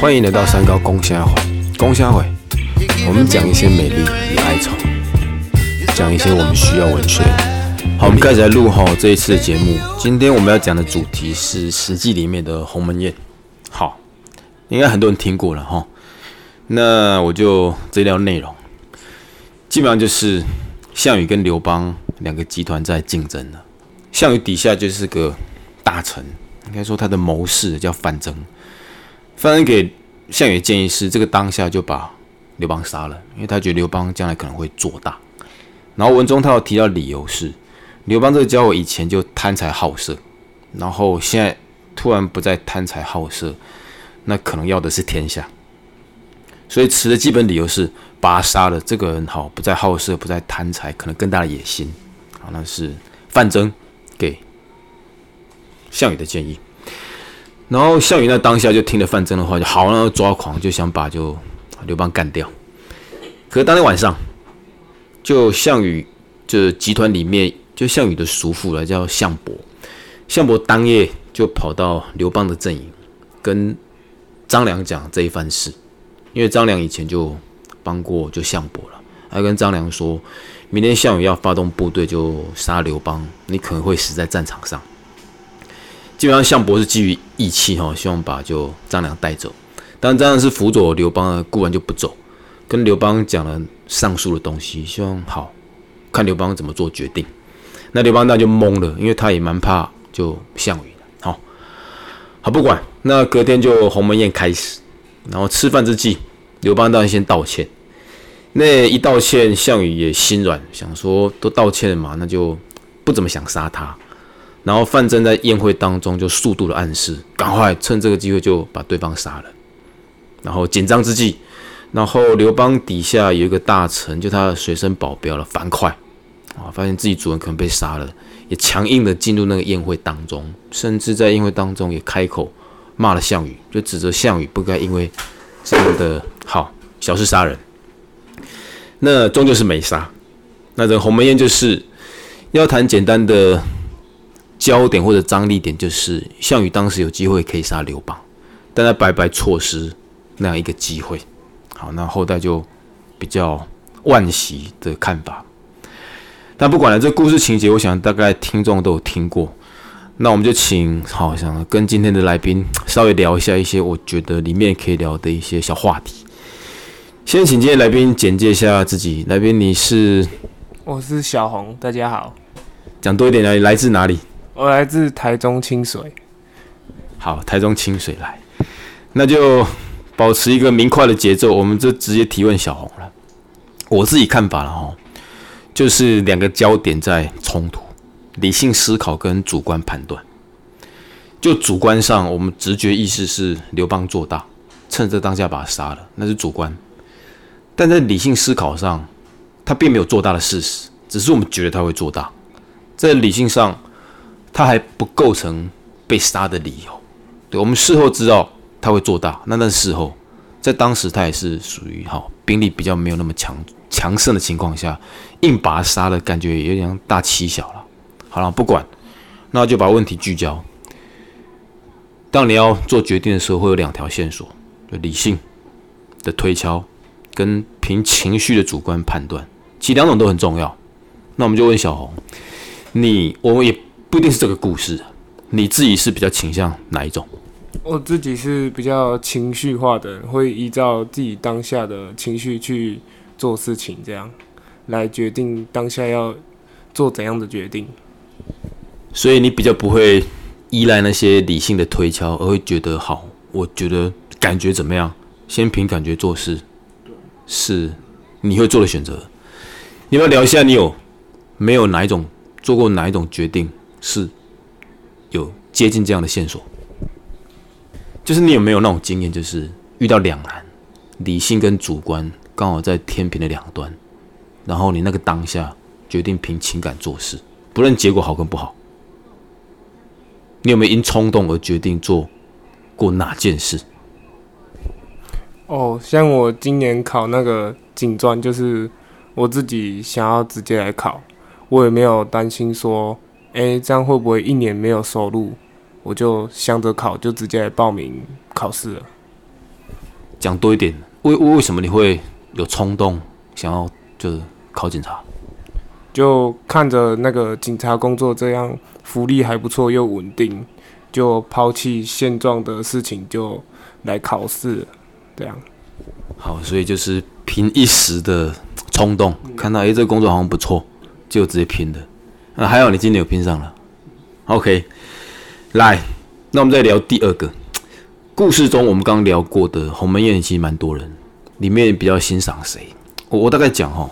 欢迎来到三高公虾会，公虾会，我们讲一些美丽与哀愁，讲一些我们需要文学。好，我们开始来录好这一次的节目。今天我们要讲的主题是《史记》里面的鸿门宴。好，应该很多人听过了哈。那我就这条内容，基本上就是项羽跟刘邦两个集团在竞争了。项羽底下就是个大臣，应该说他的谋士叫范增。范增给项羽建议是，这个当下就把刘邦杀了，因为他觉得刘邦将来可能会做大。然后文中他有提到理由是，刘邦这个家伙以前就贪财好色，然后现在突然不再贪财好色，那可能要的是天下。所以词的基本理由是把他杀了，这个人好不再好色，不再贪财，可能更大的野心。好，那是范增项羽的建议。然后项羽那当下就听了范增的话，就好，然后抓狂，就想把就刘邦干掉。可是当天晚上，就项羽就集团里面，就项羽的叔父了，叫项伯。项伯当夜就跑到刘邦的阵营，跟张良讲这一番事。因为张良以前就帮过就项伯了，还跟张良说，明天项羽要发动部队就杀刘邦，你可能会死在战场上。基本上项伯是基于义气哈，希望把就张良带走。但张良是辅佐刘邦的，固然就不走，跟刘邦讲了上述的东西，希望好看刘邦怎么做决定。那刘邦那就懵了，因为他也蛮怕就项羽的。好，好不管，那隔天就鸿门宴开始。然后吃饭之际，刘邦当然先道歉。那一道歉，项羽也心软，想说都道歉了嘛，那就不怎么想杀他。然后范增在宴会当中就速度的暗示，赶快趁这个机会就把对方杀了。然后紧张之际，然后刘邦底下有一个大臣，就他的随身保镖了樊哙啊，发现自己主人可能被杀了，也强硬的进入那个宴会当中，甚至在宴会当中也开口。骂了项羽，就指责项羽不该因为这样的好小事杀人。那终究是没杀。那这鸿门宴就是要谈简单的焦点或者张力点，就是项羽当时有机会可以杀刘邦，但他白白错失那样一个机会。好，那后代就比较惋惜的看法。但不管了，这故事情节，我想大概听众都有听过。那我们就请，好想跟今天的来宾稍微聊一下一些我觉得里面可以聊的一些小话题。先请今天来宾简介一下自己。来宾，你是？我是小红，大家好。讲多一点来，来自哪里？我来自台中清水。好，台中清水来，那就保持一个明快的节奏，我们就直接提问小红了。我自己看法了哈，就是两个焦点在冲突。理性思考跟主观判断，就主观上，我们直觉意识是刘邦做大，趁着当下把他杀了，那是主观。但在理性思考上，他并没有做大的事实，只是我们觉得他会做大。在理性上，他还不构成被杀的理由。对我们事后知道他会做大，那那事后，在当时他也是属于哈兵力比较没有那么强强盛的情况下，硬把他杀了，感觉有点大欺小了。好了，不管，那就把问题聚焦。当你要做决定的时候，会有两条线索：理性的推敲，跟凭情绪的主观判断。其实两种都很重要。那我们就问小红，你我们也不一定是这个故事，你自己是比较倾向哪一种？我自己是比较情绪化的，会依照自己当下的情绪去做事情，这样来决定当下要做怎样的决定。所以你比较不会依赖那些理性的推敲，而会觉得好，我觉得感觉怎么样？先凭感觉做事，是你会做的选择。你要不要聊一下，你有没有哪一种做过哪一种决定是有接近这样的线索？就是你有没有那种经验，就是遇到两难，理性跟主观刚好在天平的两端，然后你那个当下决定凭情感做事，不论结果好跟不好。你有没有因冲动而决定做过哪件事？哦，像我今年考那个警专，就是我自己想要直接来考，我也没有担心说，哎，这样会不会一年没有收入？我就想着考，就直接报名考试了。讲多一点，为为为什么你会有冲动想要就是考警察？就看着那个警察工作这样福利还不错又稳定，就抛弃现状的事情，就来考试，这样。好，所以就是凭一时的冲动，看到诶这个工作好像不错，就直接拼的。啊，还好你今年有拼上了。OK，来，那我们再聊第二个故事中我们刚聊过的鸿门宴，其实蛮多人里面比较欣赏谁？我我大概讲哦，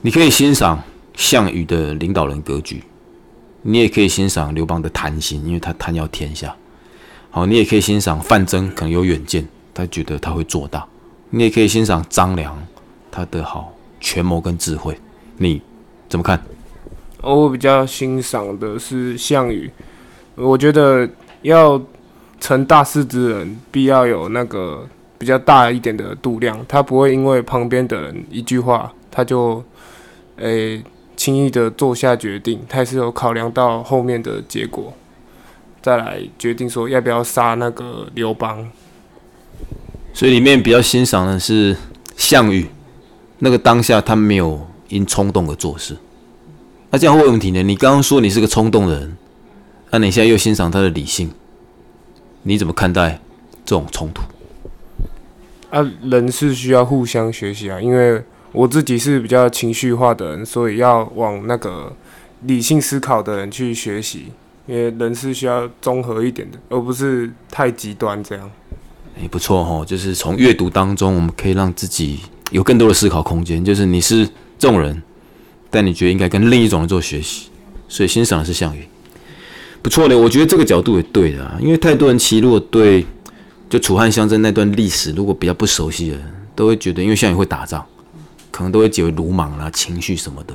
你可以欣赏项羽的领导人格局，你也可以欣赏刘邦的贪心，因为他贪要天下。好，你也可以欣赏范增，可能有远见，他觉得他会做大。你也可以欣赏张良，他的好权谋跟智慧，你怎么看？我比较欣赏的是项羽，我觉得要成大事之人，必要有那个比较大一点的度量，他不会因为旁边的人一句话，他就诶轻易的做下决定，他也是有考量到后面的结果，再来决定说要不要杀那个刘邦。所以里面比较欣赏的是项羽，那个当下他没有因冲动而做事。那这样会有问题呢？你刚刚说你是个冲动的人，那你现在又欣赏他的理性，你怎么看待这种冲突？啊，人是需要互相学习啊。因为我自己是比较情绪化的人，所以要往那个理性思考的人去学习。因为人是需要综合一点的，而不是太极端这样。也不错哈，就是从阅读当中，我们可以让自己有更多的思考空间。就是你是这种人。但你觉得应该跟另一种人做学习，所以欣赏的是项羽，不错的。我觉得这个角度也对的啊，因为太多人其实如果对就楚汉相争那段历史如果比较不熟悉的人，都会觉得因为项羽会打仗，可能都会解为鲁莽啦、情绪什么的。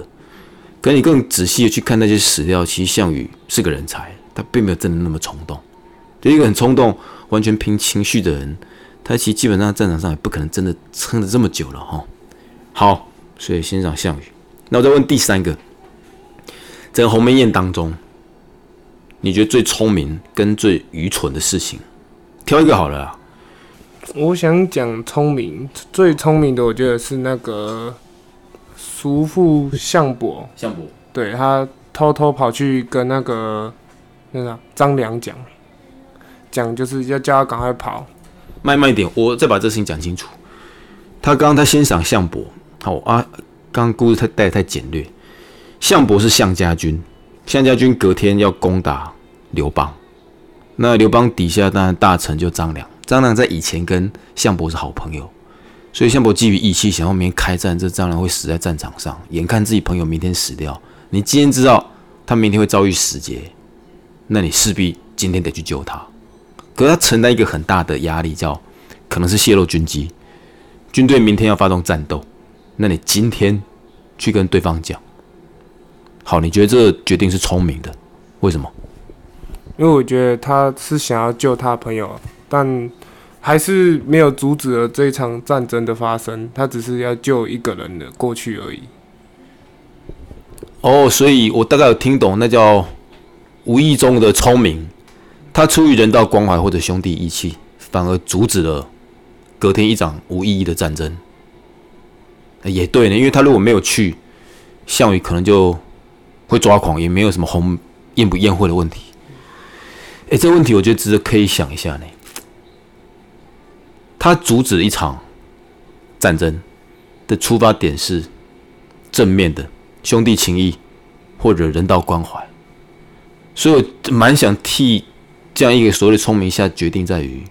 可你更仔细的去看那些史料，其实项羽是个人才，他并没有真的那么冲动。就一个很冲动、完全凭情绪的人，他其实基本上战场上也不可能真的撑得这么久了哈。好，所以欣赏项羽。那我再问第三个，在鸿门宴当中，你觉得最聪明跟最愚蠢的事情，挑一个好了啦。我想讲聪明，最聪明的我觉得是那个叔父项伯。项伯，对他偷偷跑去跟那个那个张良讲，讲就是要叫他赶快跑。慢慢一点，我再把这事情讲清楚。他刚刚他欣赏项伯，好啊。刚刚故事太带太简略。项伯是项家军，项家军隔天要攻打刘邦。那刘邦底下当然大臣就张良，张良在以前跟项伯是好朋友，所以项伯基于义气，想要明天开战，这张良会死在战场上。眼看自己朋友明天死掉，你今天知道他明天会遭遇死劫，那你势必今天得去救他。可他承担一个很大的压力，叫可能是泄露军机，军队明天要发动战斗。那你今天去跟对方讲，好，你觉得这个决定是聪明的，为什么？因为我觉得他是想要救他朋友，但还是没有阻止了这一场战争的发生，他只是要救一个人的过去而已。哦，所以我大概有听懂，那叫无意中的聪明，他出于人道关怀或者兄弟义气，反而阻止了隔天一场无意义的战争。也对呢，因为他如果没有去，项羽可能就会抓狂，也没有什么红宴不宴会的问题。哎，这个问题我觉得值得可以想一下呢。他阻止一场战争的出发点是正面的兄弟情谊或者人道关怀，所以我蛮想替这样一个所谓的聪明下决定，在于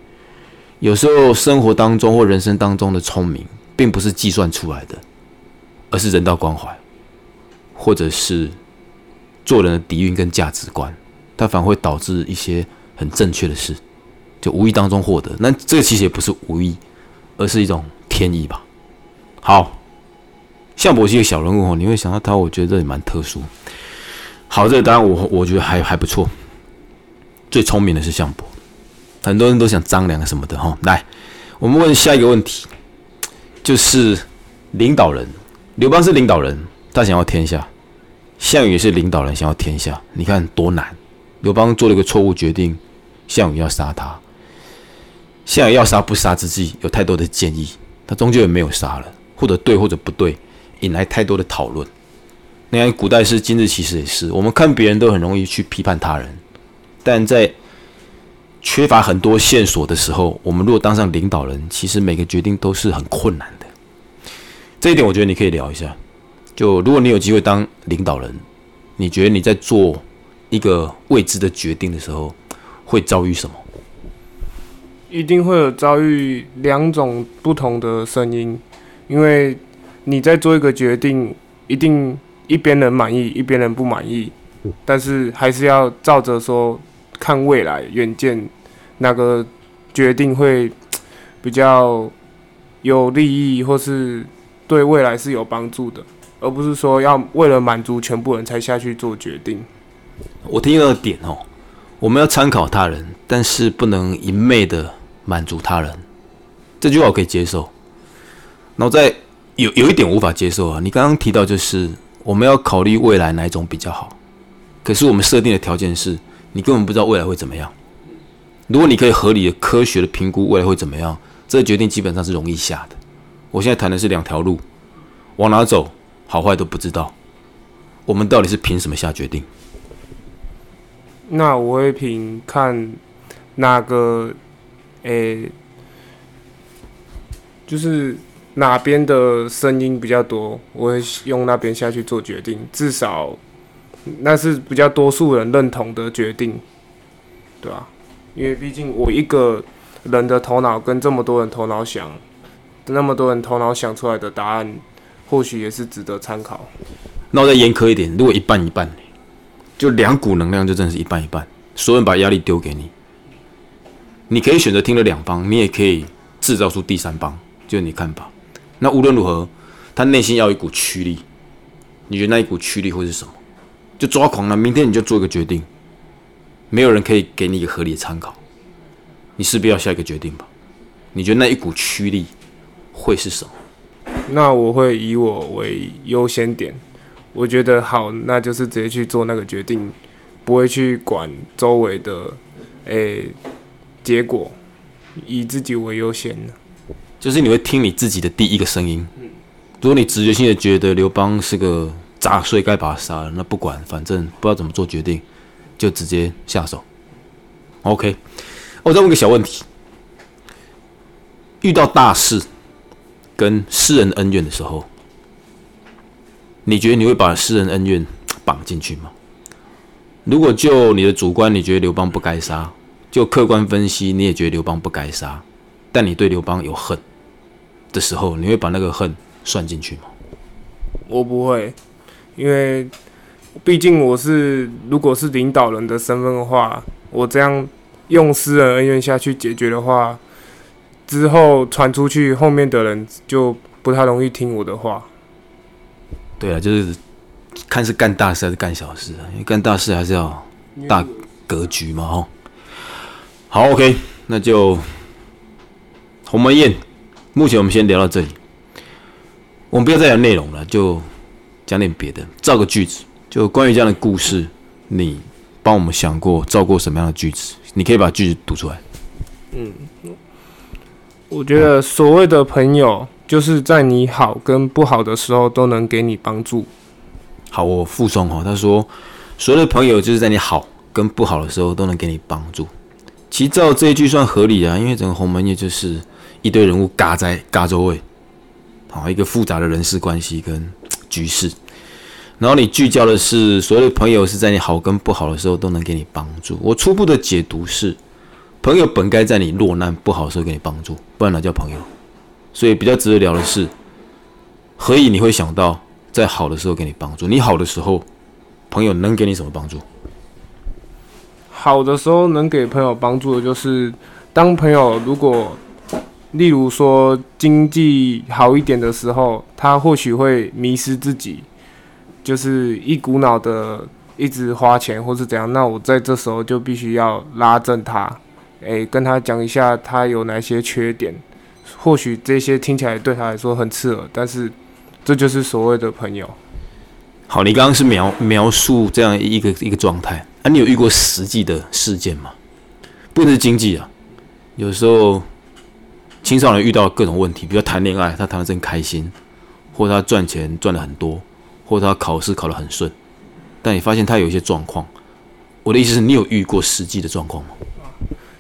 有时候生活当中或人生当中的聪明。并不是计算出来的，而是人道关怀，或者是做人的底蕴跟价值观，它反而会导致一些很正确的事，就无意当中获得。那这个其实也不是无意，而是一种天意吧。好，项伯是一个小人物哦，你会想到他，我觉得也蛮特殊。好，这个答案我我觉得还还不错。最聪明的是项伯，很多人都想张良什么的哈。来，我们问下一个问题。就是领导人，刘邦是领导人，他想要天下；项羽也是领导人，想要天下。你看多难！刘邦做了一个错误决定，项羽要杀他，项羽要杀不杀之际，有太多的建议，他终究也没有杀了，或者对或者不对，引来太多的讨论。你看古代是，今日其实也是，我们看别人都很容易去批判他人，但在缺乏很多线索的时候，我们如果当上领导人，其实每个决定都是很困难的。这一点我觉得你可以聊一下。就如果你有机会当领导人，你觉得你在做一个未知的决定的时候，会遭遇什么？一定会有遭遇两种不同的声音，因为你在做一个决定，一定一边人满意，一边人不满意，但是还是要照着说，看未来远见，哪个决定会比较有利益，或是对未来是有帮助的。而不是说要为了满足全部人才下去做决定。我听到点哦，我们要参考他人，但是不能一昧的满足他人。这句话我可以接受。然后在有有一点无法接受啊，你刚刚提到就是我们要考虑未来哪一种比较好，可是我们设定的条件是你根本不知道未来会怎么样。如果你可以合理的、科学的评估未来会怎么样，这个决定基本上是容易下的。我现在谈的是两条路，往哪走？好坏都不知道，我们到底是凭什么下决定？那我会凭看哪个，诶，就是哪边的声音比较多，我会用那边下去做决定。至少那是比较多数人认同的决定，对吧？因为毕竟我一个人的头脑跟这么多人头脑想，那么多人头脑想出来的答案。或许也是值得参考。那我再严苛一点，如果一半一半，就两股能量就真的是一半一半，所有人把压力丢给你，你可以选择听了两方，你也可以制造出第三方，就是你看法。那无论如何，他内心要一股驱力，你觉得那一股驱力会是什么？就抓狂了，明天你就做一个决定，没有人可以给你一个合理的参考，你势必要下一个决定吧？你觉得那一股驱力会是什么？那我会以我为优先点，我觉得好，那就是直接去做那个决定，不会去管周围的诶结果，以自己为优先就是你会听你自己的第一个声音。如果你直觉性的觉得刘邦是个杂碎，该把他杀了，那不管，反正不知道怎么做决定，就直接下手。OK，我再问个小问题：遇到大事。跟私人恩怨的时候，你觉得你会把私人恩怨绑进去吗？如果就你的主观，你觉得刘邦不该杀；就客观分析，你也觉得刘邦不该杀，但你对刘邦有恨的时候，你会把那个恨算进去吗？我不会，因为毕竟我是如果是领导人的身份的话，我这样用私人恩怨下去解决的话。之后传出去，后面的人就不太容易听我的话。对啊，就是看是干大事还是干小事啊？因为干大事还是要大格局嘛，哦。好，OK，那就鸿门宴，目前我们先聊到这里。我们不要再聊内容了，就讲点别的，造个句子。就关于这样的故事，你帮我们想过造过什么样的句子？你可以把句子读出来。嗯。我觉得所谓的朋友，就是在你好跟不好的时候都能给你帮助。好，我附送哈，他说，所谓的朋友就是在你好跟不好的时候都能给你帮助。其实照这一句算合理啊，因为整个鸿门宴就是一堆人物嘎在嘎周围，好一个复杂的人事关系跟局势。然后你聚焦的是所谓的朋友是在你好跟不好的时候都能给你帮助。我初步的解读是。朋友本该在你落难不好的时候给你帮助，不然哪叫朋友？所以比较值得聊的是，何以你会想到在好的时候给你帮助？你好的时候，朋友能给你什么帮助？好的时候能给朋友帮助的就是，当朋友如果，例如说经济好一点的时候，他或许会迷失自己，就是一股脑的一直花钱或是怎样，那我在这时候就必须要拉正他。诶，跟他讲一下他有哪些缺点，或许这些听起来对他来说很刺耳，但是这就是所谓的朋友。好，你刚刚是描描述这样一个一个状态，啊，你有遇过实际的事件吗？不只是经济啊，有时候青少年遇到各种问题，比如谈恋爱，他谈的真开心，或者他赚钱赚的很多，或者他考试考得很顺，但你发现他有一些状况。我的意思是你有遇过实际的状况吗？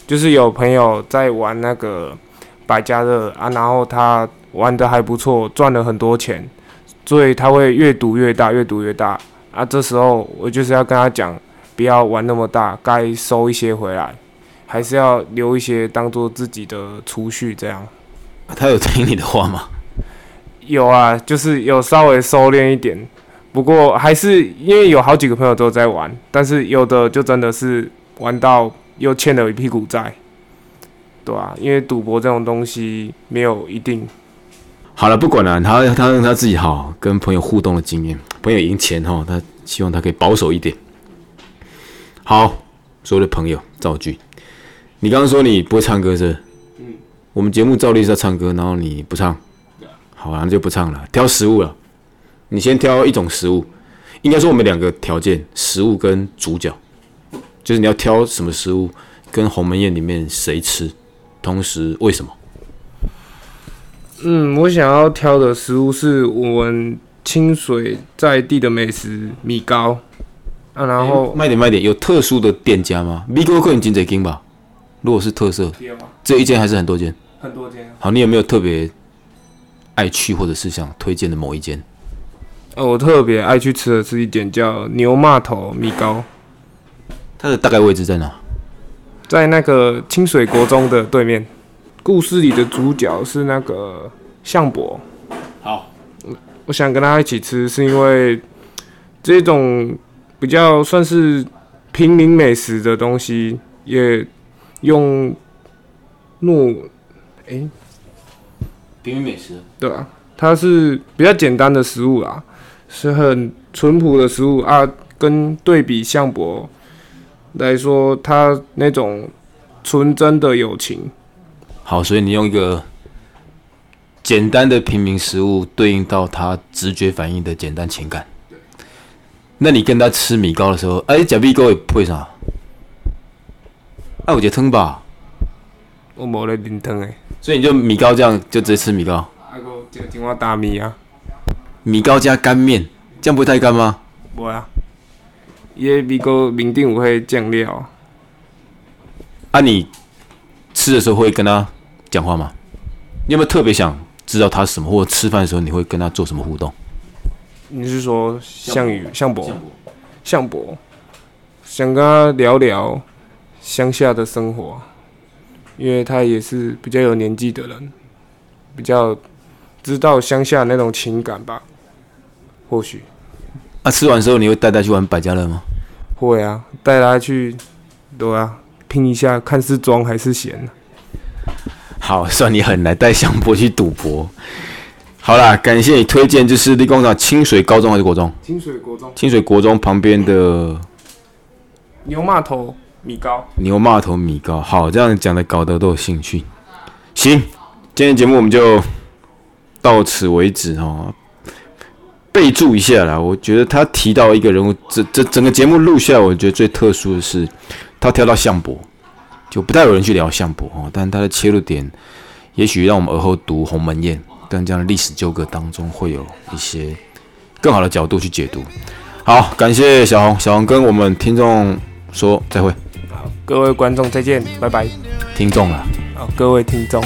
就是有朋友在玩那个百家乐啊，然后他玩的还不错，赚了很多钱，所以他会越赌越大，越赌越大啊。这时候我就是要跟他讲，不要玩那么大，该收一些回来，还是要留一些当做自己的储蓄。这样，他有听你的话吗？有啊，就是有稍微收敛一点。不过还是因为有好几个朋友都在玩，但是有的就真的是玩到又欠了一屁股债，对啊，因为赌博这种东西没有一定。好了，不管了，他他让他自己好跟朋友互动的经验，朋友赢钱哈，他希望他可以保守一点。好，所有的朋友造句，你刚刚说你不会唱歌是？嗯。我们节目照例是要唱歌，然后你不唱，好，那就不唱了，挑食物了。你先挑一种食物，应该说我们两个条件：食物跟主角，就是你要挑什么食物，跟鸿门宴里面谁吃，同时为什么？嗯，我想要挑的食物是我们清水在地的美食米糕啊，然后卖点卖点，有特殊的店家吗？米糕可能金贼金吧，如果是特色，这一间还是很多间，很多间。好，你有没有特别爱去或者是想推荐的某一间？我特别爱去吃的是一点叫牛骂头米糕，它的大概位置在哪？在那个清水国中的对面。故事里的主角是那个向伯。好，我想跟他一起吃，是因为这种比较算是平民美食的东西，也用糯哎，平民美食对啊，它是比较简单的食物啦。是很淳朴的食物啊，跟对比相伯来说，他那种纯真的友情。好，所以你用一个简单的平民食物对应到他直觉反应的简单情感。那你跟他吃米糕的时候，哎，假币糕也配啥？哎，我觉得汤吧。我冇咧啉汤诶。所以你就米糕这样就直接吃米糕。啊个这个青蛙大米啊。米糕加干面，这样不会太干吗？不啊，因为米糕面顶有迄酱料。啊，你吃的时候会跟他讲话吗？你有没有特别想知道他什么，或者吃饭的时候你会跟他做什么互动？你是说项羽、项伯、项伯，想跟他聊聊乡下的生活，因为他也是比较有年纪的人，比较。知道乡下那种情感吧，或许。啊，吃完之后你会带他去玩百家乐吗？会啊，带他去，对啊，拼一下看是装还是闲。好，算你狠来带香波去赌博。好啦，感谢你推荐，就是立功场清水高中还是国中？清水国中。清水国中旁边的牛骂头米糕。牛骂头米糕，好，这样讲的搞得都有兴趣。行，今天节目我们就。到此为止哦，备注一下啦。我觉得他提到一个人物，这这整个节目录下来，我觉得最特殊的是他跳到项伯，就不太有人去聊项伯哦。但他的切入点，也许让我们而后读《鸿门宴》跟这样的历史纠葛当中，会有一些更好的角度去解读。好，感谢小红，小红跟我们听众说再会。好，各位观众再见，拜拜。听众啊，好，各位听众。